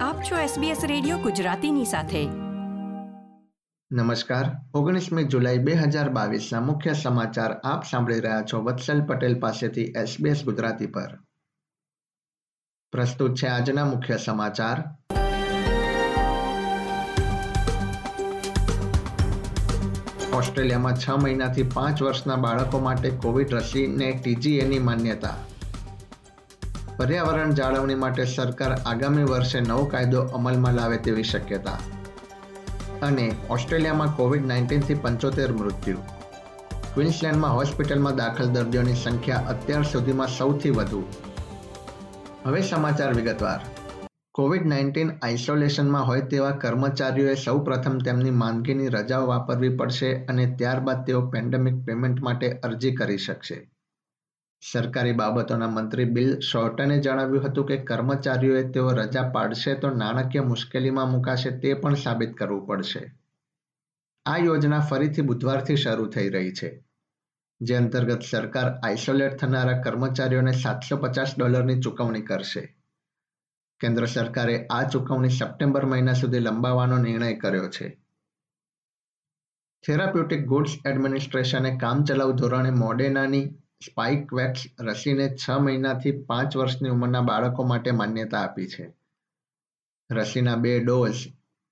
આપ છો SBS radio ગુજરાતીની સાથે. નમસ્કાર. ઓગણીસમી જુલાઈ બે હજાર બાવીસના મુખ્ય સમાચાર આપ સાંભળી રહ્યા છો વત્સલ પટેલ પાસેથી SBS ગુજરાતી પર. પ્રસ્તુત છે આજના મુખ્ય સમાચાર. ઓસ્ટ્રેલિયામાં છ મહિનાથી પાંચ વર્ષના બાળકો માટે કોવિડ રસીને ટીજીએની માન્યતા. પર્યાવરણ જાળવણી માટે સરકાર આગામી વર્ષે નવો કાયદો અમલમાં લાવે તેવી શક્યતા. અને ઓસ્ટ્રેલિયામાં કોવિડ નાઇન્ટીનથી પંચોતેર મૃત્યુ. ક્વિન્સલેન્ડમાં હોસ્પિટલમાં દાખલ દર્દીઓની સંખ્યા અત્યાર સુધીમાં સૌથી વધુ. હવે સમાચાર વિગતવાર. કોવિડ નાઇન્ટીન આઇસોલેશનમાં હોય તેવા કર્મચારીઓએ સૌ પ્રથમ તેમની માંદગીની રજાઓ વાપરવી પડશે અને ત્યારબાદ તેઓ પેન્ડેમિક પેમેન્ટ માટે અરજી કરી શકશે. સરકારી બાબતોના મંત્રી બિલ શોર્ટને જણાવ્યું હતું કે કર્મચારીઓએ તેઓ રજા પાડશે તો નાણાકીય મુશ્કેલીમાં મુકાશે તે પણ સાબિત કરવું પડશે. આ યોજના ફરીથી બુધવારથી શરૂ થઈ રહી છે. જે અંતર્ગત સરકાર આઇસોલેટ થનારા કર્મચારીઓને સાતસો પચાસ ડોલરની ચૂકવણી કરશે. કેન્દ્ર સરકારે આ ચૂકવણી સપ્ટેમ્બર મહિના સુધી લંબાવવાનો નિર્ણય કર્યો છે. થેરાપ્યુટિક ગુડ્સ એડમિનિસ્ટ્રેશને કામચલાઉ ધોરણે મોડેનાની સ્પાઇક વેક્સ રસીને છ મહિનાથી પાંચ વર્ષની ઉંમરના બાળકો માટે માન્યતા આપી છે. રસીના બે ડોઝ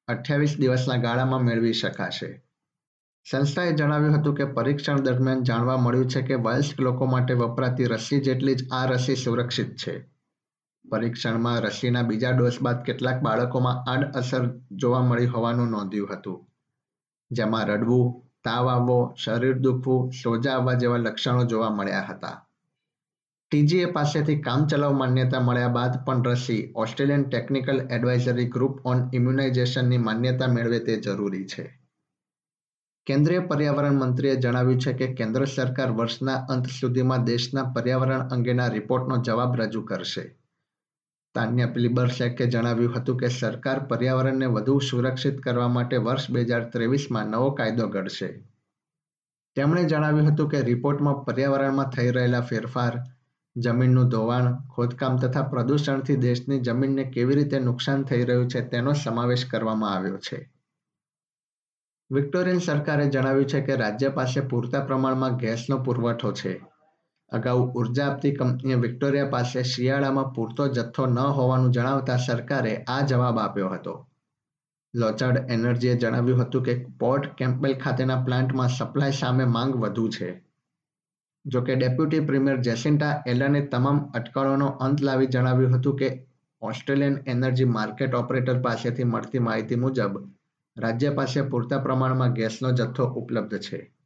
અઠ્યાવીસ દિવસના ગાળામાં મેળવી શકાશે. સંસ્થાએ જણાવ્યું હતું કે પરીક્ષણ દરમિયાન જાણવા મળ્યું છે કે વયસ્ક લોકો માટે વપરાતી રસી જેટલી જ આ રસી સુરક્ષિત છે. પરીક્ષણમાં રસીના બીજા ડોઝ બાદ કેટલાક બાળકોમાં આડઅસર જોવા મળી હોવાનું નોંધ્યું હતું. જેમાં રડવું તાવ આવવો શરીર દુખવું, સોજા આવવા જેવા લક્ષણો જોવા મળ્યા હતા. ટીજીએ પાસેથી કામચલાઉ માન્યતા મળ્યા બાદ પણ રસી, Australian technical advisory group on ઇમ્યુનાઇઝેશનની માન્યતા મેળવે તે જરૂરી છે. કેન્દ્રીય પર્યાવરણ મંત્રીએ જણાવ્યું છે કે કેન્દ્ર સરકાર વર્ષના અંત સુધીમાં દેશના પર્યાવરણ અંગેના રિપોર્ટનો જવાબ રજૂ કરશે. તાન્યા પિલિબર્સેકે જણાવ્યું હતું કે, સરકાર પર્યાવરણને વધુ સુરક્ષિત કરવા માટે વર્ષ બે હજાર ત્રેવીસમાં નવો કાયદો ઘડશે. તેમણે જણાવ્યું હતું કે, રિપોર્ટમાં પર્યાવરણમાં થઈ રહેલા ફેરફાર, જમીનનું ધોવાણ, ખોદકામ તથા પ્રદૂષણથી દેશની જમીનને કેવી રીતે નુકસાન થઈ રહ્યું છે તેનો સમાવેશ કરવામાં આવ્યો છે. વિક્ટોરિયન સરકારે જણાવ્યું છે કે, રાજ્ય પાસે પૂરતા પ્રમાણમાં ગેસનો પુરવઠો છે. અગાઉ ઊર્જા આપતી કંપનીએ વિક્ટોરિયા પાસે શિયાળામાં પૂરતો જથ્થો ન હોવાનું જણાવતા સરકારે આ જવાબ આપ્યો હતો. લોચાર્ડ એનર્જીએ જણાવ્યું હતું કે પોર્ટ કેમ્પેલ ખાતેના પ્લાન્ટમાં સપ્લાય સામે માંગ વધુ છે. જોકે ડેપ્યુટી પ્રીમિયર જેસિન્ટા એલને તમામ અટકળોનો અંત લાવી જણાવ્યું હતું કે ઓસ્ટ્રેલિયન એનર્જી માર્કેટ ઓપરેટર પાસેથી મળતી માહિતી મુજબ રાજ્ય પાસે પૂરતા પ્રમાણમાં ગેસનો જથ્થો ઉપલબ્ધ છે.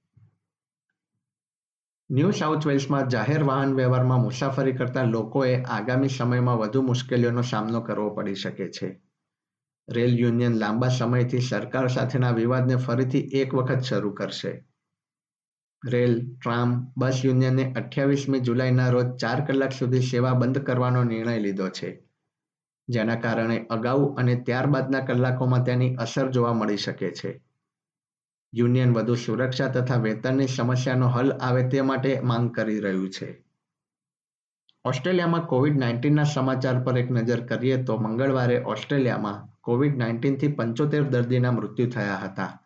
ન્યૂ સાઉથ વેલ્સમાં જાહેર વાહન વ્યવહારમાં મુસાફરી કરતા લોકોએ આગામી સમયમાં વધુ મુશ્કેલીઓનો સામનો કરવો પડી શકે છે. રેલ યુનિયન લાંબા સમયથી સરકાર સાથેના વિવાદને ફરીથી એક વખત શરૂ કરશે. રેલ, ટ્રામ, બસ યુનિયને અઠ્યાવીસમી જુલાઈના રોજ ચાર કલાક સુધી સેવા બંધ કરવાનો નિર્ણય લીધો છે. જેના કારણે અગાઉ અને ત્યારબાદના કલાકોમાં તેની અસર જોવા મળી શકે છે. યુનિયન વધુ સુરક્ષા તથા વેતનની સમસ્યાનો હલ આવે તે માટે માંગ કરી રહ્યું છે. ઓસ્ટ્રેલિયામાં કોવિડ નાઇન્ટીનના સમાચાર પર એક નજર કરીએ તો મંગળવારે ઓસ્ટ્રેલિયામાં કોવિડ નાઇન્ટીનથી પંચોતેર દર્દીના મૃત્યુ થયા હતા.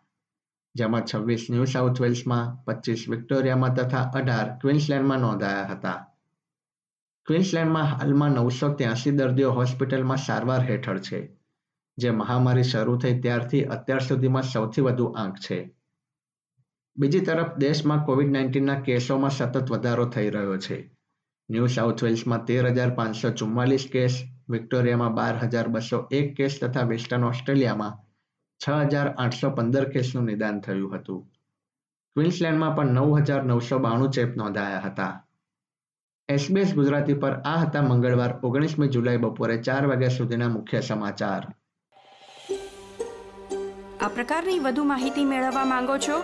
જેમાં છવ્વીસ ન્યૂ સાઉથ વેલ્સમાં પચીસ વિક્ટોરિયામાં તથા અઢાર ક્વિન્સલેન્ડમાં નોંધાયા હતા. ક્વિન્સલેન્ડમાં હાલમાં નવસો ત્યાસી દર્દીઓ હોસ્પિટલમાં સારવાર હેઠળ છે, જે મહામારી શરૂ થઈ ત્યારથી અત્યાર સુધીમાં સૌથી વધુ આંક છે. બીજી તરફ દેશમાં કોવિડ નાઇન્ટીનના કેસોમાં સતત વધારો થઈ રહ્યો છે. ન્યૂ સાઉથ વેલ્સમાં તેર હજાર પાંચસો ચુમ્માલીસ કેસ વિક્ટોરિયામાં બાર હજાર બસો એક કેસ તથા વેસ્ટર્ન ઓસ્ટ્રેલિયામાં છ હજાર આઠસો પંદર કેસનું નિદાન થયું હતું. ક્વિન્સલેન્ડમાં પણ નવ હજાર નવસો બાણું ચેપ નોંધાયા હતા. એસબીએસ ગુજરાતી પર આ હતા મંગળવાર, ઓગણીસમી જુલાઈ બપોરે ચાર વાગ્યા સુધીના મુખ્ય સમાચાર. આ પ્રકારની વધુ માહિતી મેળવવા માંગો છો?